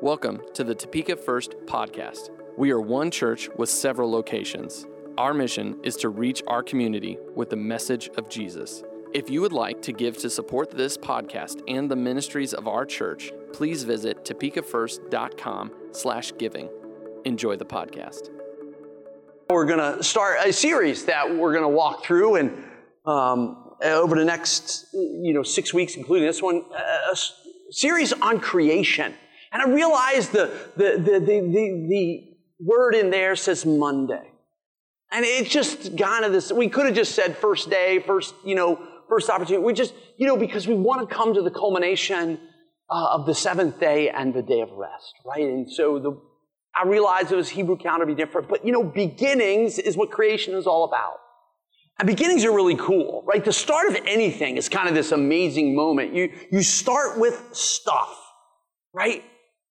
Welcome to the Topeka First podcast. We are one church with several locations. Our mission is to reach our community with the message of Jesus. If you would like to give to support this podcast and the ministries of our church, please visit topekafirst.com slash giving. Enjoy the podcast. We're going to start a series that we're going to walk through and um, over the next, you know, six weeks, including this one, a series on creation. And I realized the, the, the, the, the, word in there says Monday. And it's just kind of this, we could have just said first day, first, you know, first opportunity. We just, you know, because we want to come to the culmination uh, of the seventh day and the day of rest, right? And so the, I realized it was Hebrew counter be different, but you know, beginnings is what creation is all about. And beginnings are really cool, right? The start of anything is kind of this amazing moment. You, you start with stuff, right?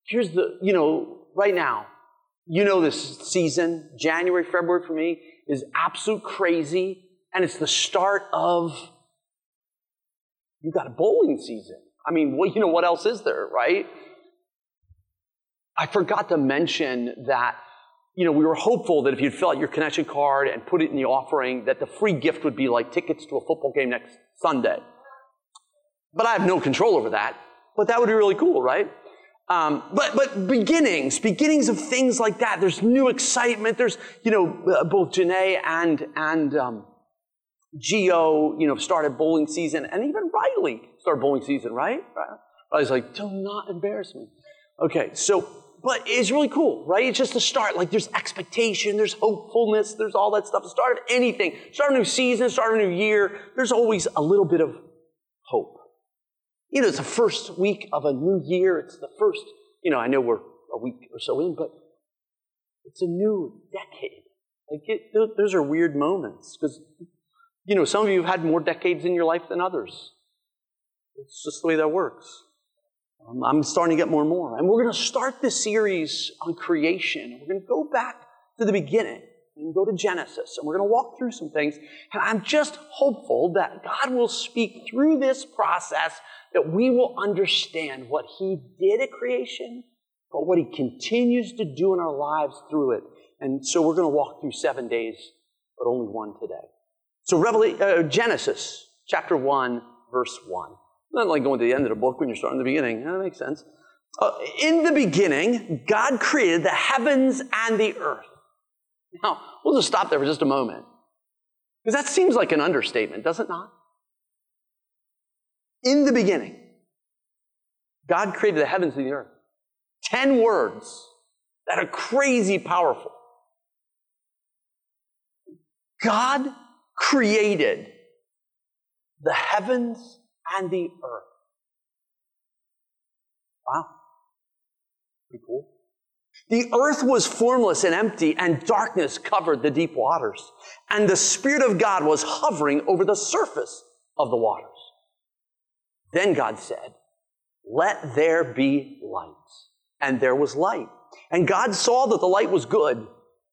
Here's the, you know, right now, you know this season, January, February for me, is absolute crazy. And it's the start of, you got a bowling season. I mean, well, you know, what else is there, right? I forgot to mention that, you know, we were hopeful that if you'd fill out your connection card and put it in the offering, that the free gift would be like tickets to a football game next Sunday. But I have no control over that. But that would be really cool, right? Um, but but beginnings, beginnings of things like that. There's new excitement. There's you know uh, both Janae and and um, Geo you know started bowling season, and even Riley started bowling season, right? Was like, do not embarrass me. Okay, so but it's really cool, right? It's just the start. Like there's expectation, there's hopefulness, there's all that stuff. The start of anything, start a new season, start a new year. There's always a little bit of hope. You know, it's the first week of a new year. It's the first, you know, I know we're a week or so in, but it's a new decade. Like, it, those are weird moments because, you know, some of you have had more decades in your life than others. It's just the way that works. Um, I'm starting to get more and more. And we're going to start this series on creation. We're going to go back to the beginning and go to Genesis. And we're going to walk through some things. And I'm just hopeful that God will speak through this process that we will understand what He did at creation, but what He continues to do in our lives through it. And so we're going to walk through seven days, but only one today. So uh, Genesis chapter 1, verse 1. Not like going to the end of the book when you're starting the beginning. That makes sense. Uh, in the beginning, God created the heavens and the earth. Now, we'll just stop there for just a moment. Because that seems like an understatement, does it not? In the beginning, God created the heavens and the earth. Ten words that are crazy powerful. God created the heavens and the earth. Wow. Pretty cool. The earth was formless and empty, and darkness covered the deep waters. And the Spirit of God was hovering over the surface of the waters. Then God said, Let there be light. And there was light. And God saw that the light was good.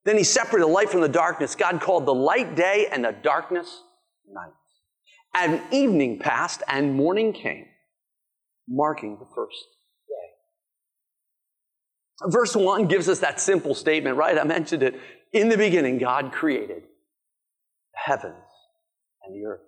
Then he separated the light from the darkness. God called the light day and the darkness night. And evening passed and morning came, marking the first day. Verse 1 gives us that simple statement, right? I mentioned it. In the beginning, God created the heavens and the earth.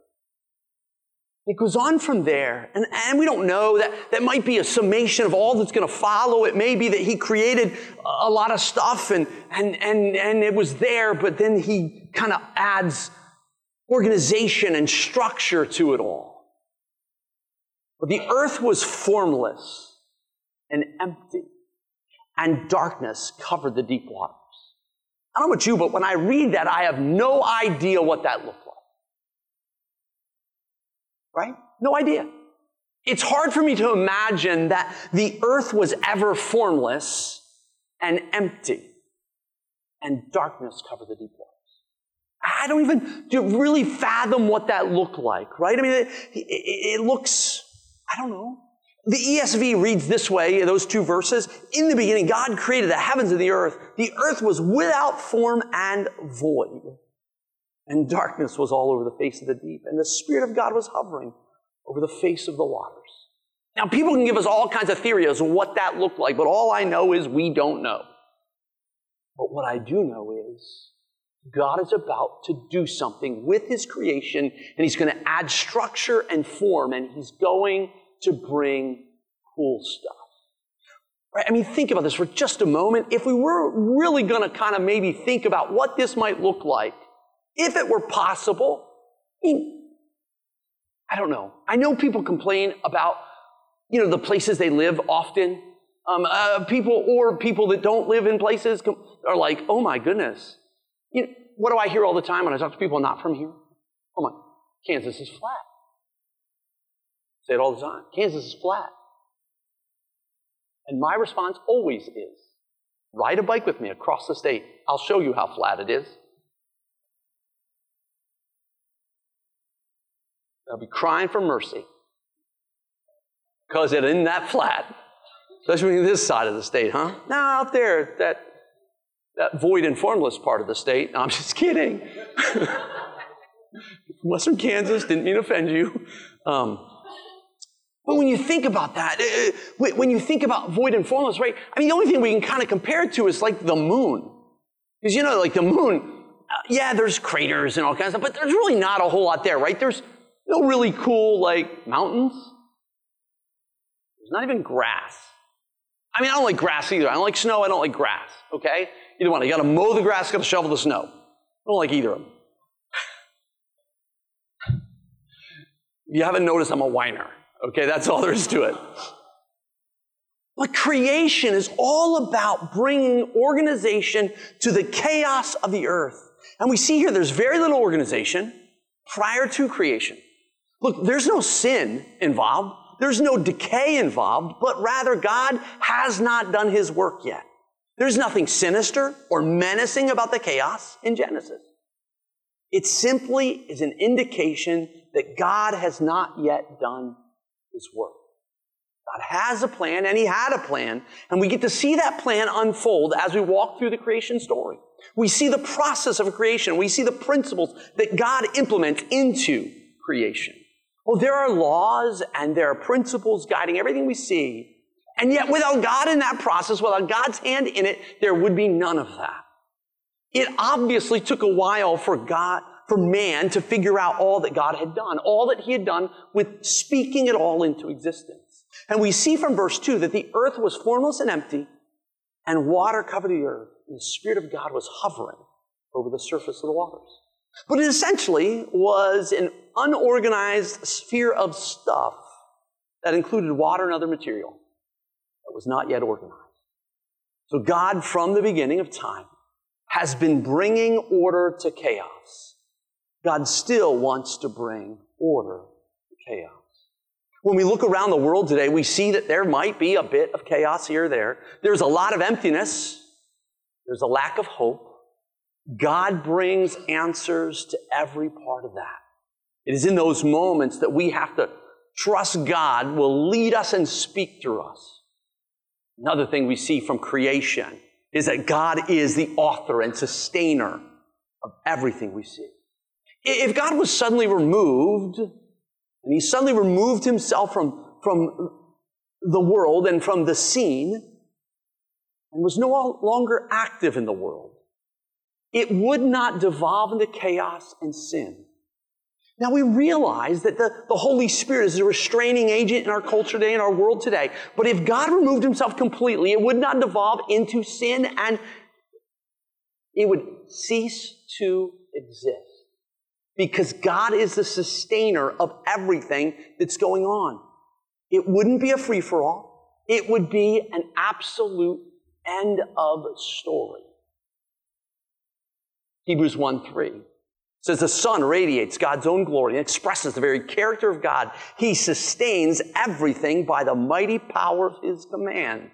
It goes on from there, and, and we don't know that that might be a summation of all that's going to follow. It may be that he created a lot of stuff and, and, and, and it was there, but then he kind of adds organization and structure to it all. But the earth was formless and empty, and darkness covered the deep waters. I don't know about you, but when I read that, I have no idea what that looked like right? No idea. It's hard for me to imagine that the earth was ever formless and empty and darkness covered the deep waters. I don't even really fathom what that looked like, right? I mean, it, it, it looks, I don't know. The ESV reads this way, those two verses. In the beginning, God created the heavens and the earth. The earth was without form and void and darkness was all over the face of the deep, and the Spirit of God was hovering over the face of the waters. Now, people can give us all kinds of theories of what that looked like, but all I know is we don't know. But what I do know is God is about to do something with his creation, and he's going to add structure and form, and he's going to bring cool stuff. Right? I mean, think about this for just a moment. If we were really going to kind of maybe think about what this might look like, if it were possible, I mean, I don't know. I know people complain about, you know, the places they live often. Um, uh, people or people that don't live in places are like, oh my goodness. You know, what do I hear all the time when I talk to people not from here? Oh my, Kansas is flat. Say it all the time. Kansas is flat. And my response always is ride a bike with me across the state. I'll show you how flat it is. I'll be crying for mercy because it isn't that flat, especially this side of the state, huh? No, out there, that, that void and formless part of the state. No, I'm just kidding. Western Kansas, didn't mean to offend you. Um, but when you think about that, uh, uh, when you think about void and formless, right? I mean, the only thing we can kind of compare it to is like the moon. Because, you know, like the moon, uh, yeah, there's craters and all kinds of stuff, but there's really not a whole lot there, right? There's no really cool, like, mountains. There's not even grass. I mean, I don't like grass either. I don't like snow. I don't like grass, okay? Either one. You got to mow the grass, you got to shovel the snow. I don't like either of them. you haven't noticed, I'm a whiner. Okay, that's all there is to it. But creation is all about bringing organization to the chaos of the earth. And we see here there's very little organization prior to creation. Look, there's no sin involved. There's no decay involved, but rather God has not done his work yet. There's nothing sinister or menacing about the chaos in Genesis. It simply is an indication that God has not yet done his work. God has a plan, and he had a plan, and we get to see that plan unfold as we walk through the creation story. We see the process of creation. We see the principles that God implements into creation. Oh, there are laws and there are principles guiding everything we see. And yet, without God in that process, without God's hand in it, there would be none of that. It obviously took a while for God, for man to figure out all that God had done, all that he had done with speaking it all into existence. And we see from verse 2 that the earth was formless and empty, and water covered the earth, and the Spirit of God was hovering over the surface of the waters. But it essentially was an unorganized sphere of stuff that included water and other material that was not yet organized. So God, from the beginning of time, has been bringing order to chaos. God still wants to bring order to chaos. When we look around the world today, we see that there might be a bit of chaos here or there. There's a lot of emptiness. There's a lack of hope. God brings answers to every part of that. It is in those moments that we have to trust God will lead us and speak through us. Another thing we see from creation is that God is the author and sustainer of everything we see. If God was suddenly removed, and he suddenly removed himself from, from the world and from the scene, and was no longer active in the world, it would not devolve into chaos and sin. Now we realize that the, the Holy Spirit is a restraining agent in our culture today, in our world today. But if God removed himself completely, it would not devolve into sin and it would cease to exist because God is the sustainer of everything that's going on. It wouldn't be a free for all. It would be an absolute end of story. Hebrews 1 3 says the son radiates God's own glory and expresses the very character of God. He sustains everything by the mighty power of His command.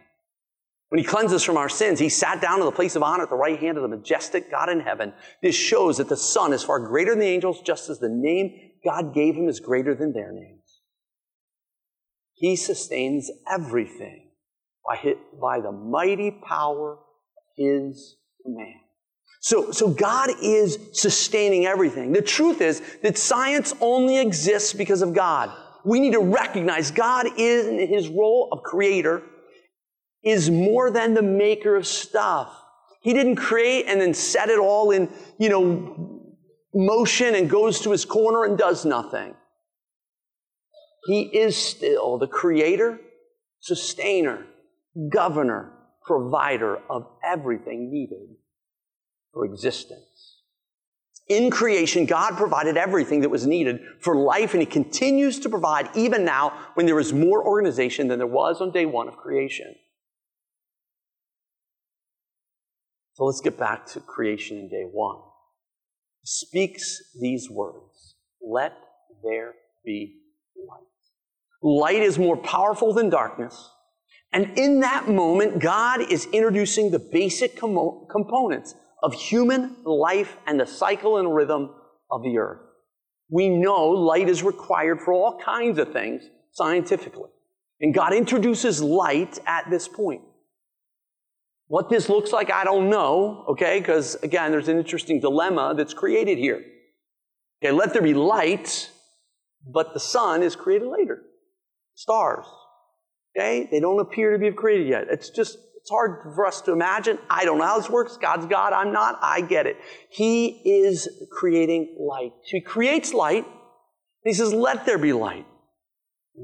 When he cleanses from our sins, he sat down in the place of honor at the right hand of the majestic God in heaven. This shows that the Son is far greater than the angels, just as the name God gave him is greater than their names. He sustains everything by, his, by the mighty power of his command. So, so God is sustaining everything. The truth is that science only exists because of God. we need to recognize God is in his role of creator is more than the maker of stuff. He didn't create and then set it all in, you know, motion and goes to his corner and does nothing. He is still the creator, sustainer, governor, provider of everything needed for existence. In creation, God provided everything that was needed for life, and He continues to provide even now when there is more organization than there was on day one of creation. So let's get back to creation in day one. He speaks these words Let there be light. Light is more powerful than darkness. And in that moment, God is introducing the basic com- components of human life and the cycle and rhythm of the earth. We know light is required for all kinds of things scientifically. And God introduces light at this point. What this looks like, I don't know, okay? Because again, there's an interesting dilemma that's created here. Okay, let there be light, but the sun is created later. Stars. Okay? They don't appear to be created yet. It's just, it's hard for us to imagine. I don't know how this works. God's God, I'm not. I get it. He is creating light. So he creates light. he says, let there be light.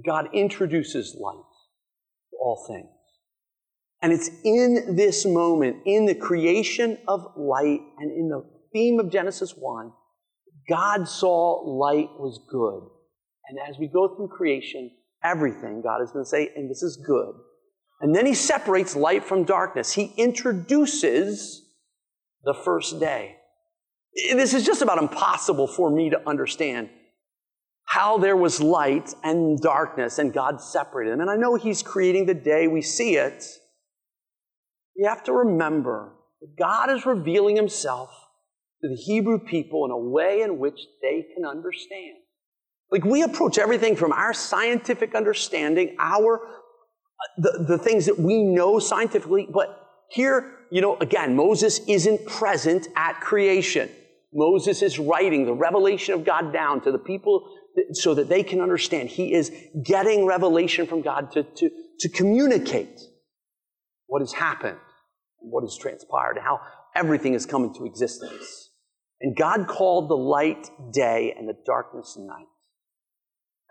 God introduces light to all things. And it's in this moment, in the creation of light and in the theme of Genesis 1, God saw light was good. And as we go through creation, everything, God is going to say, and this is good. And then he separates light from darkness. He introduces the first day. This is just about impossible for me to understand how there was light and darkness and God separated them. And I know he's creating the day, we see it. You have to remember that God is revealing himself to the Hebrew people in a way in which they can understand. Like we approach everything from our scientific understanding, our the, the things that we know scientifically, but here, you know, again, Moses isn't present at creation. Moses is writing the revelation of God down to the people so that they can understand. He is getting revelation from God to, to, to communicate what has happened, what has transpired, and how everything has come into existence. And God called the light day and the darkness night.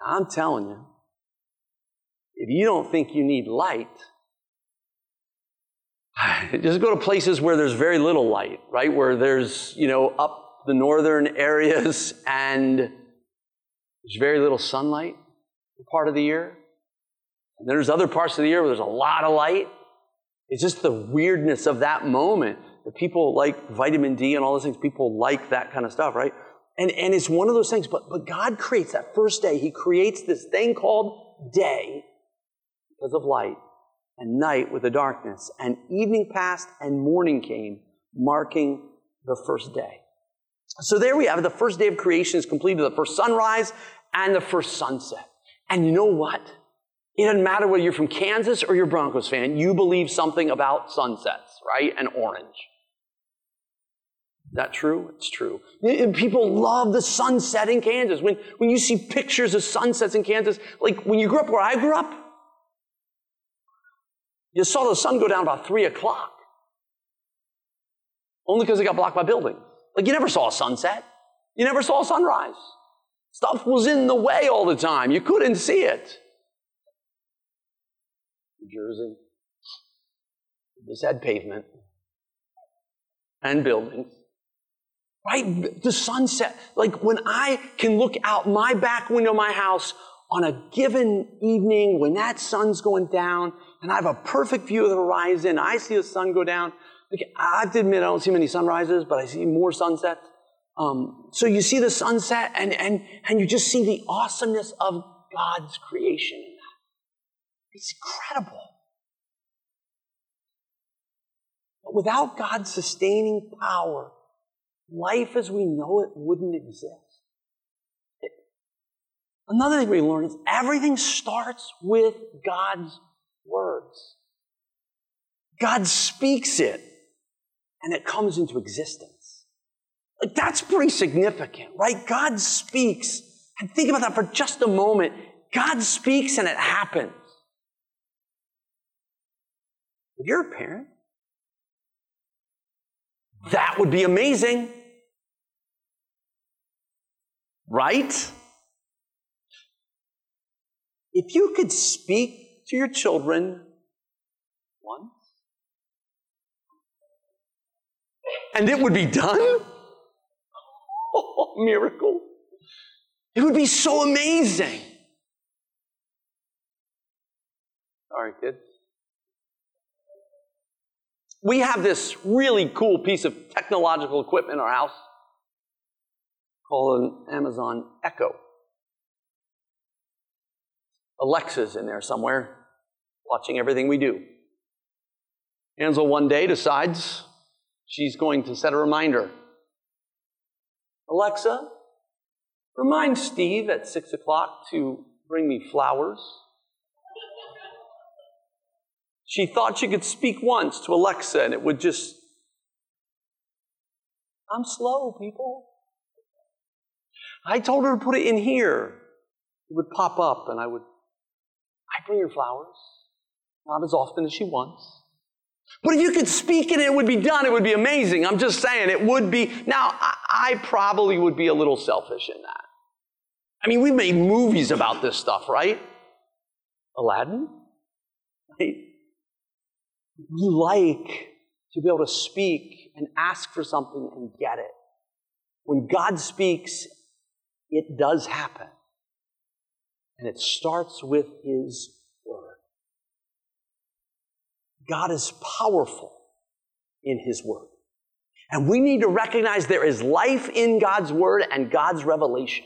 I'm telling you, if you don't think you need light, just go to places where there's very little light, right? Where there's, you know, up the northern areas and there's very little sunlight part of the year. And there's other parts of the year where there's a lot of light. It's just the weirdness of that moment. that people like vitamin D and all those things. People like that kind of stuff, right? And, and it's one of those things, but, but God creates that first day. He creates this thing called day because of light and night with the darkness. And evening passed and morning came, marking the first day. So there we have it. The first day of creation is completed, the first sunrise and the first sunset. And you know what? It doesn't matter whether you're from Kansas or you're a Broncos fan, you believe something about sunsets, right? And orange Is that true? It's true. People love the sunset in Kansas. When, when you see pictures of sunsets in Kansas, like when you grew up where I grew up, you saw the sun go down about 3 o'clock. Only because it got blocked by buildings. Like you never saw a sunset. You never saw a sunrise. Stuff was in the way all the time. You couldn't see it. New Jersey. This had pavement and buildings right? The sunset. Like when I can look out my back window of my house on a given evening when that sun's going down and I have a perfect view of the horizon, I see the sun go down. I have to admit, I don't see many sunrises, but I see more sunsets. Um, so you see the sunset and, and, and you just see the awesomeness of God's creation in that. It's incredible. But without God's sustaining power, life as we know it wouldn't exist. Another thing we learn is everything starts with God's words. God speaks it, and it comes into existence. Like, that's pretty significant, right? God speaks. And think about that for just a moment. God speaks and it happens. If you're a parent, that would be amazing. Right? If you could speak to your children once, and it would be done, oh, miracle. It would be so amazing. Sorry, kids. We have this really cool piece of technological equipment in our house called an Amazon Echo. Alexa's in there somewhere, watching everything we do. Ansel one day decides she's going to set a reminder. Alexa, remind Steve at six o'clock to bring me flowers. She thought she could speak once to Alexa and it would just. I'm slow, people. I told her to put it in here. It would pop up and I would I bring her flowers, not as often as she wants. But if you could speak it, and it would be done. It would be amazing. I'm just saying, it would be. Now, I probably would be a little selfish in that. I mean, we made movies about this stuff, right? Aladdin? Right? We like to be able to speak and ask for something and get it. When God speaks, it does happen. And it starts with His Word. God is powerful in His Word. And we need to recognize there is life in God's Word and God's revelation.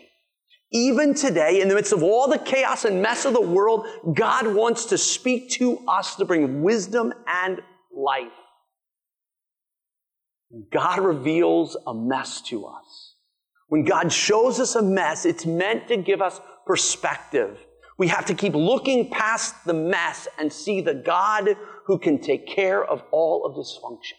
Even today, in the midst of all the chaos and mess of the world, God wants to speak to us to bring wisdom and life. God reveals a mess to us. When God shows us a mess, it's meant to give us perspective. We have to keep looking past the mess and see the God who can take care of all of dysfunction.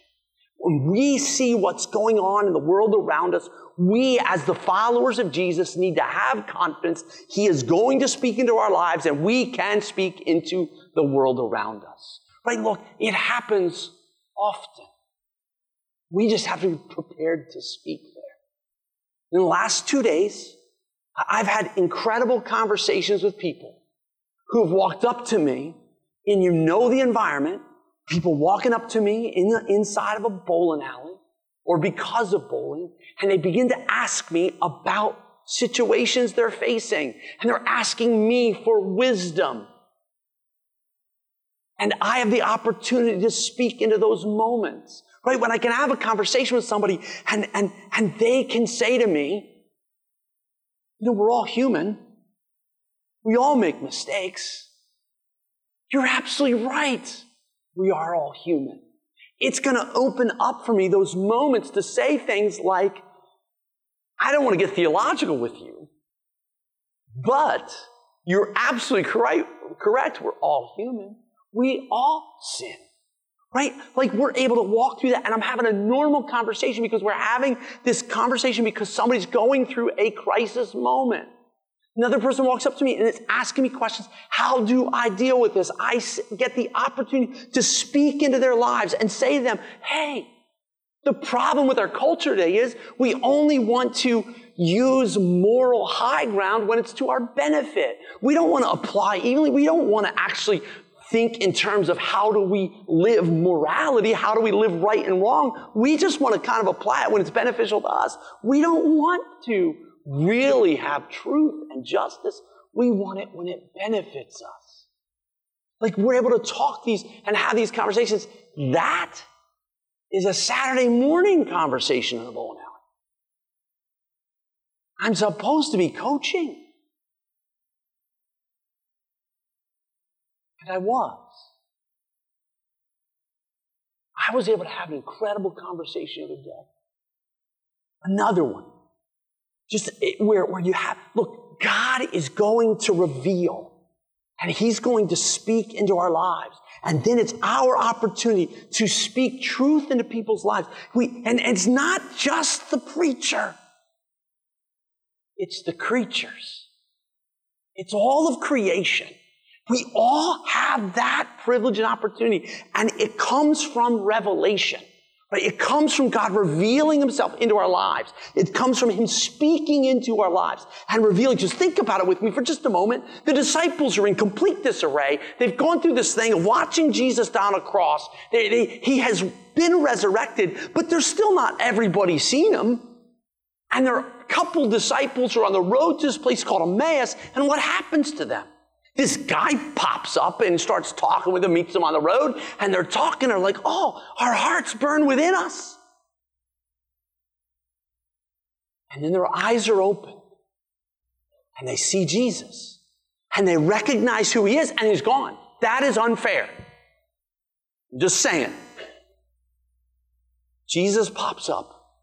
When we see what's going on in the world around us, we, as the followers of Jesus, need to have confidence He is going to speak into our lives and we can speak into the world around us. Right? Look, it happens often. We just have to be prepared to speak there. In the last two days, I've had incredible conversations with people who have walked up to me, and you know the environment, people walking up to me in the inside of a bowling alley or because of bowling, and they begin to ask me about situations they're facing, and they're asking me for wisdom. And I have the opportunity to speak into those moments, right? When I can have a conversation with somebody and, and, and they can say to me, you know, we're all human. We all make mistakes. You're absolutely right. We are all human. It's going to open up for me those moments to say things like, I don't want to get theological with you, but you're absolutely correct. correct. We're all human. We all sin right? Like we're able to walk through that and I'm having a normal conversation because we're having this conversation because somebody's going through a crisis moment. Another person walks up to me and it's asking me questions. How do I deal with this? I get the opportunity to speak into their lives and say to them, hey, the problem with our culture today is we only want to use moral high ground when it's to our benefit. We don't want to apply evenly. We don't want to actually think in terms of how do we live morality, how do we live right and wrong. We just want to kind of apply it when it's beneficial to us. We don't want to really have truth and justice. We want it when it benefits us. Like we're able to talk these and have these conversations. That is a Saturday morning conversation in the bowling alley. I'm supposed to be coaching. And I was. I was able to have an incredible conversation the other day. Another one. Just where, where you have, look, God is going to reveal and He's going to speak into our lives. And then it's our opportunity to speak truth into people's lives. We, and, and it's not just the preacher, it's the creatures. It's all of creation. We all have that privilege and opportunity, and it comes from revelation. Right? It comes from God revealing himself into our lives. It comes from him speaking into our lives and revealing. Just think about it with me for just a moment. The disciples are in complete disarray. They've gone through this thing of watching Jesus down a cross. They, they, he has been resurrected, but there's still not everybody seen him. And there are a couple disciples who are on the road to this place called Emmaus, and what happens to them? This guy pops up and starts talking with them, meets them on the road, and they're talking. They're like, oh, our hearts burn within us. And then their eyes are open and they see Jesus and they recognize who he is and he's gone. That is unfair. I'm just saying. Jesus pops up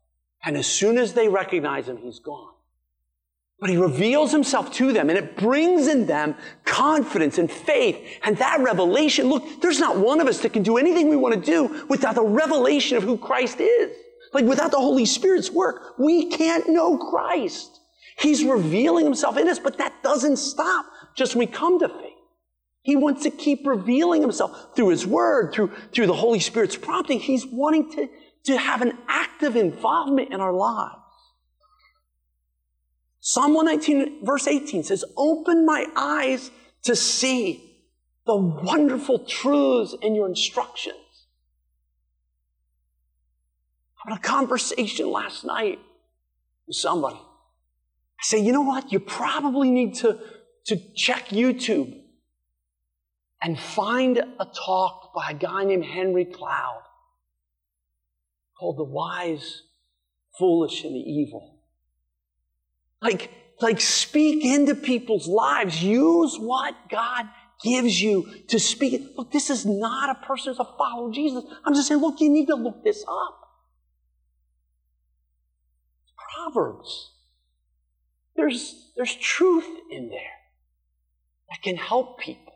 and as soon as they recognize him, he's gone. But he reveals himself to them and it brings in them confidence and faith and that revelation. Look, there's not one of us that can do anything we want to do without the revelation of who Christ is. Like without the Holy Spirit's work, we can't know Christ. He's revealing himself in us, but that doesn't stop just when we come to faith. He wants to keep revealing himself through his word, through, through the Holy Spirit's prompting. He's wanting to, to have an active involvement in our lives. Psalm 119, verse 18 says, Open my eyes to see the wonderful truths in your instructions. I had a conversation last night with somebody. I say, you know what? You probably need to, to check YouTube and find a talk by a guy named Henry Cloud called The Wise, Foolish, and the Evil. Like, like speak into people's lives. Use what God gives you to speak. Look, this is not a person who's a follower of Jesus. I'm just saying, look, you need to look this up. Proverbs. There's, there's truth in there that can help people.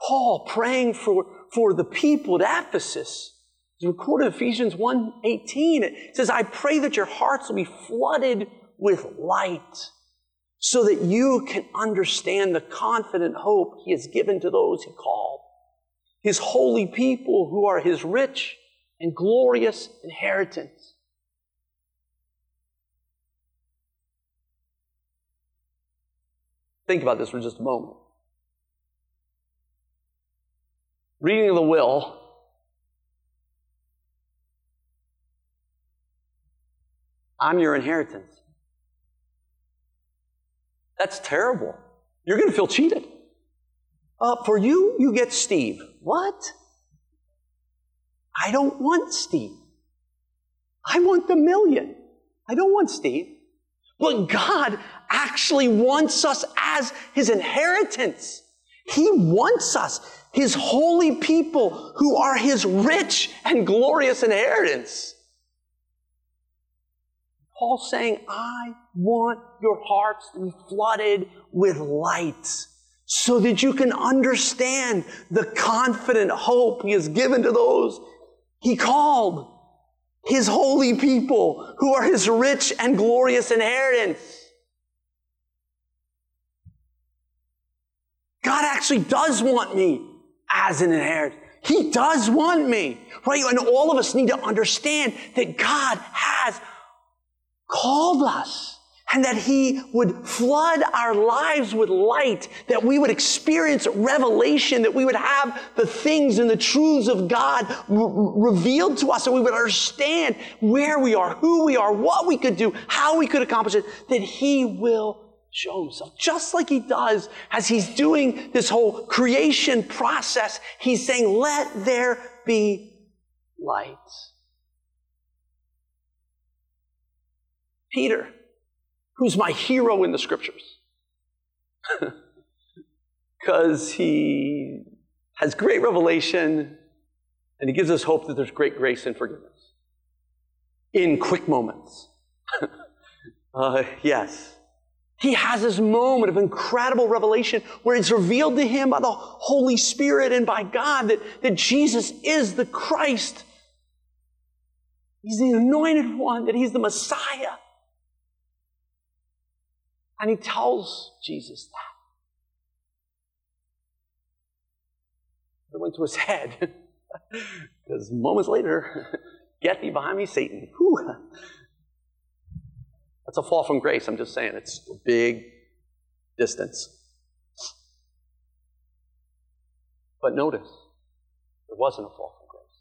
Paul praying for, for the people at Ephesus it's recorded in Ephesians 1:18. It says, I pray that your hearts will be flooded with light so that you can understand the confident hope he has given to those he called. His holy people who are his rich and glorious inheritance. Think about this for just a moment. Reading the will I'm your inheritance. That's terrible. You're going to feel cheated. Uh, for you, you get Steve. What? I don't want Steve. I want the million. I don't want Steve. But God actually wants us as His inheritance. He wants us, His holy people, who are His rich and glorious inheritance. Paul's saying, I want your hearts to be flooded with light so that you can understand the confident hope he has given to those he called, his holy people who are his rich and glorious inheritance. God actually does want me as an inheritance. He does want me, right? And all of us need to understand that God has called us and that He would flood our lives with light, that we would experience revelation, that we would have the things and the truths of God revealed to us, that we would understand where we are, who we are, what we could do, how we could accomplish it, that He will show Himself. Just like He does as He's doing this whole creation process, He's saying, let there be light. Peter, who's my hero in the scriptures. Because he has great revelation and he gives us hope that there's great grace and forgiveness in quick moments. uh, yes. He has this moment of incredible revelation where it's revealed to him by the Holy Spirit and by God that, that Jesus is the Christ. He's the anointed one, that he's the Messiah. And he tells Jesus that. It went to his head. Because moments later, get thee behind me, Satan. Whew. That's a fall from grace. I'm just saying, it's a big distance. But notice, there wasn't a fall from grace.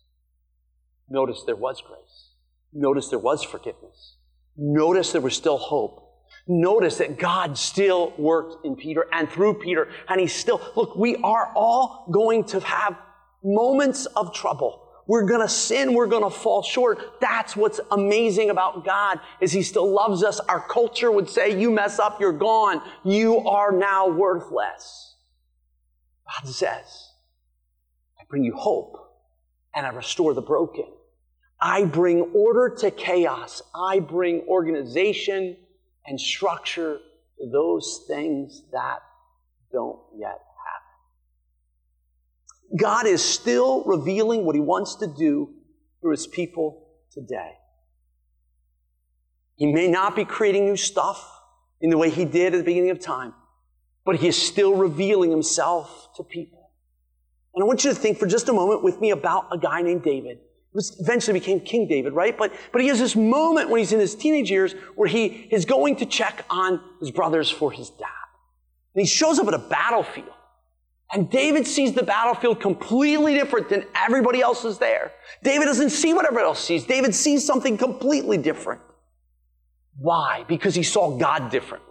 Notice there was grace. Notice there was forgiveness. Notice there was still hope. Notice that God still worked in Peter and through Peter, and He still, look, we are all going to have moments of trouble. We're going to sin. We're going to fall short. That's what's amazing about God is he still loves us. Our culture would say, you mess up, you're gone. You are now worthless. God says, I bring you hope and I restore the broken. I bring order to chaos. I bring organization and structure those things that don't yet happen. God is still revealing what he wants to do through his people today. He may not be creating new stuff in the way he did at the beginning of time, but he is still revealing himself to people. And I want you to think for just a moment with me about a guy named David. Who eventually became King David, right? But, but he has this moment when he's in his teenage years where he is going to check on his brothers for his dad. And he shows up at a battlefield. And David sees the battlefield completely different than everybody else is there. David doesn't see what everybody else sees. David sees something completely different. Why? Because he saw God differently.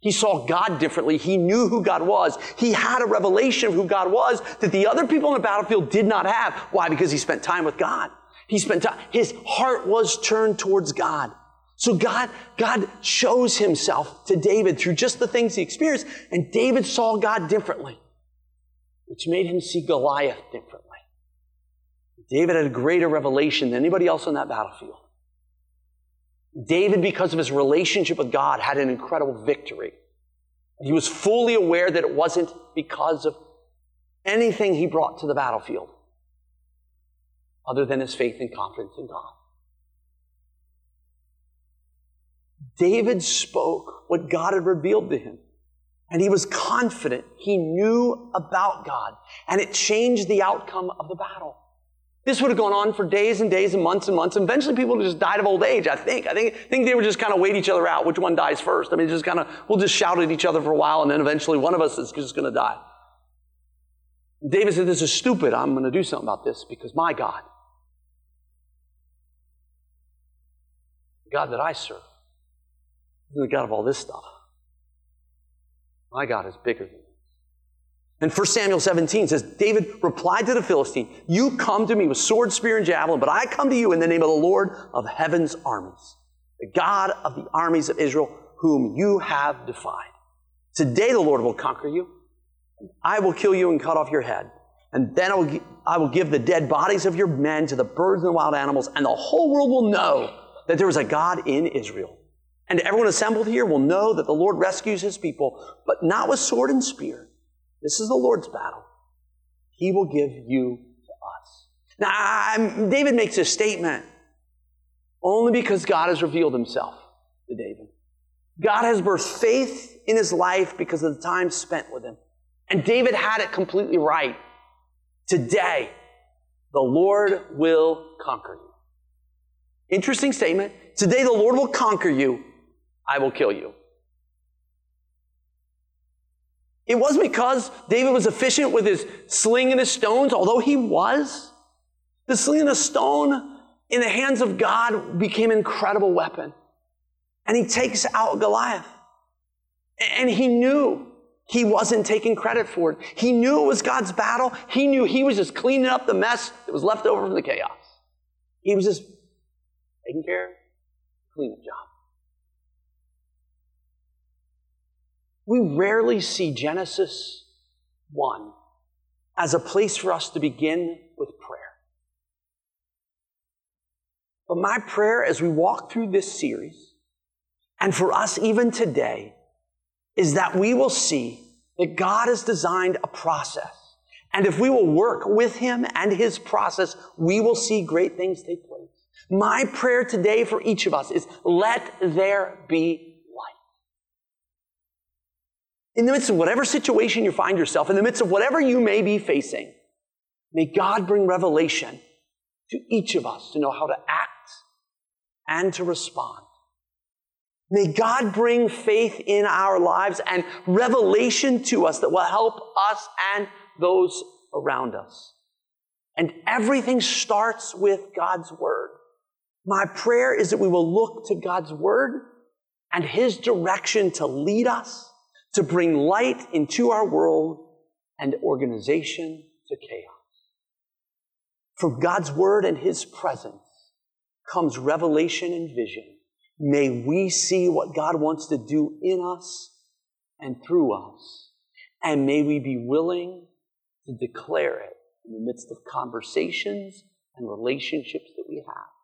He saw God differently. He knew who God was. He had a revelation of who God was that the other people on the battlefield did not have. Why? Because he spent time with God. He spent time, his heart was turned towards God. So God, God shows himself to David through just the things he experienced, and David saw God differently which made him see Goliath differently. David had a greater revelation than anybody else on that battlefield. David, because of his relationship with God, had an incredible victory. He was fully aware that it wasn't because of anything he brought to the battlefield other than his faith and confidence in God. David spoke what God had revealed to him. And he was confident. He knew about God. And it changed the outcome of the battle. This would have gone on for days and days and months and months. And eventually people just died of old age, I think. I think, I think they would just kind of wait each other out. Which one dies first? I mean, just kind of, we'll just shout at each other for a while and then eventually one of us is just going to die. David said, this is stupid. I'm going to do something about this because my God, the God that I serve, is the God of all this stuff. My God is bigger than. And 1 Samuel 17 says, David replied to the Philistine, You come to me with sword, spear, and javelin, but I come to you in the name of the Lord of heaven's armies, the God of the armies of Israel, whom you have defied. Today the Lord will conquer you. I will kill you and cut off your head. And then I will, I will give the dead bodies of your men to the birds and the wild animals, and the whole world will know that there is a God in Israel. And everyone assembled here will know that the Lord rescues his people, but not with sword and spear. This is the Lord's battle. He will give you to us. Now, I'm, David makes this statement only because God has revealed himself to David. God has birthed faith in his life because of the time spent with him. And David had it completely right. Today, the Lord will conquer you. Interesting statement. Today, the Lord will conquer you I will kill you. It wasn't because David was efficient with his sling and his stones, although he was. The sling and the stone in the hands of God became an incredible weapon. And he takes out Goliath. And he knew he wasn't taking credit for it. He knew it was God's battle. He knew he was just cleaning up the mess that was left over from the chaos. He was just taking care, of cleaning job. We rarely see Genesis 1 as a place for us to begin with prayer. But my prayer as we walk through this series, and for us even today, is that we will see that God has designed a process. And if we will work with Him and His process, we will see great things take place. My prayer today for each of us is let there be in the midst of whatever situation you find yourself, in the midst of whatever you may be facing, may God bring revelation to each of us to know how to act and to respond. May God bring faith in our lives and revelation to us that will help us and those around us. And everything starts with God's Word. My prayer is that we will look to God's Word and His direction to lead us, to bring light into our world and organization to chaos. From God's Word and His presence comes revelation and vision. May we see what God wants to do in us and through us. And may we be willing to declare it in the midst of conversations and relationships that we have.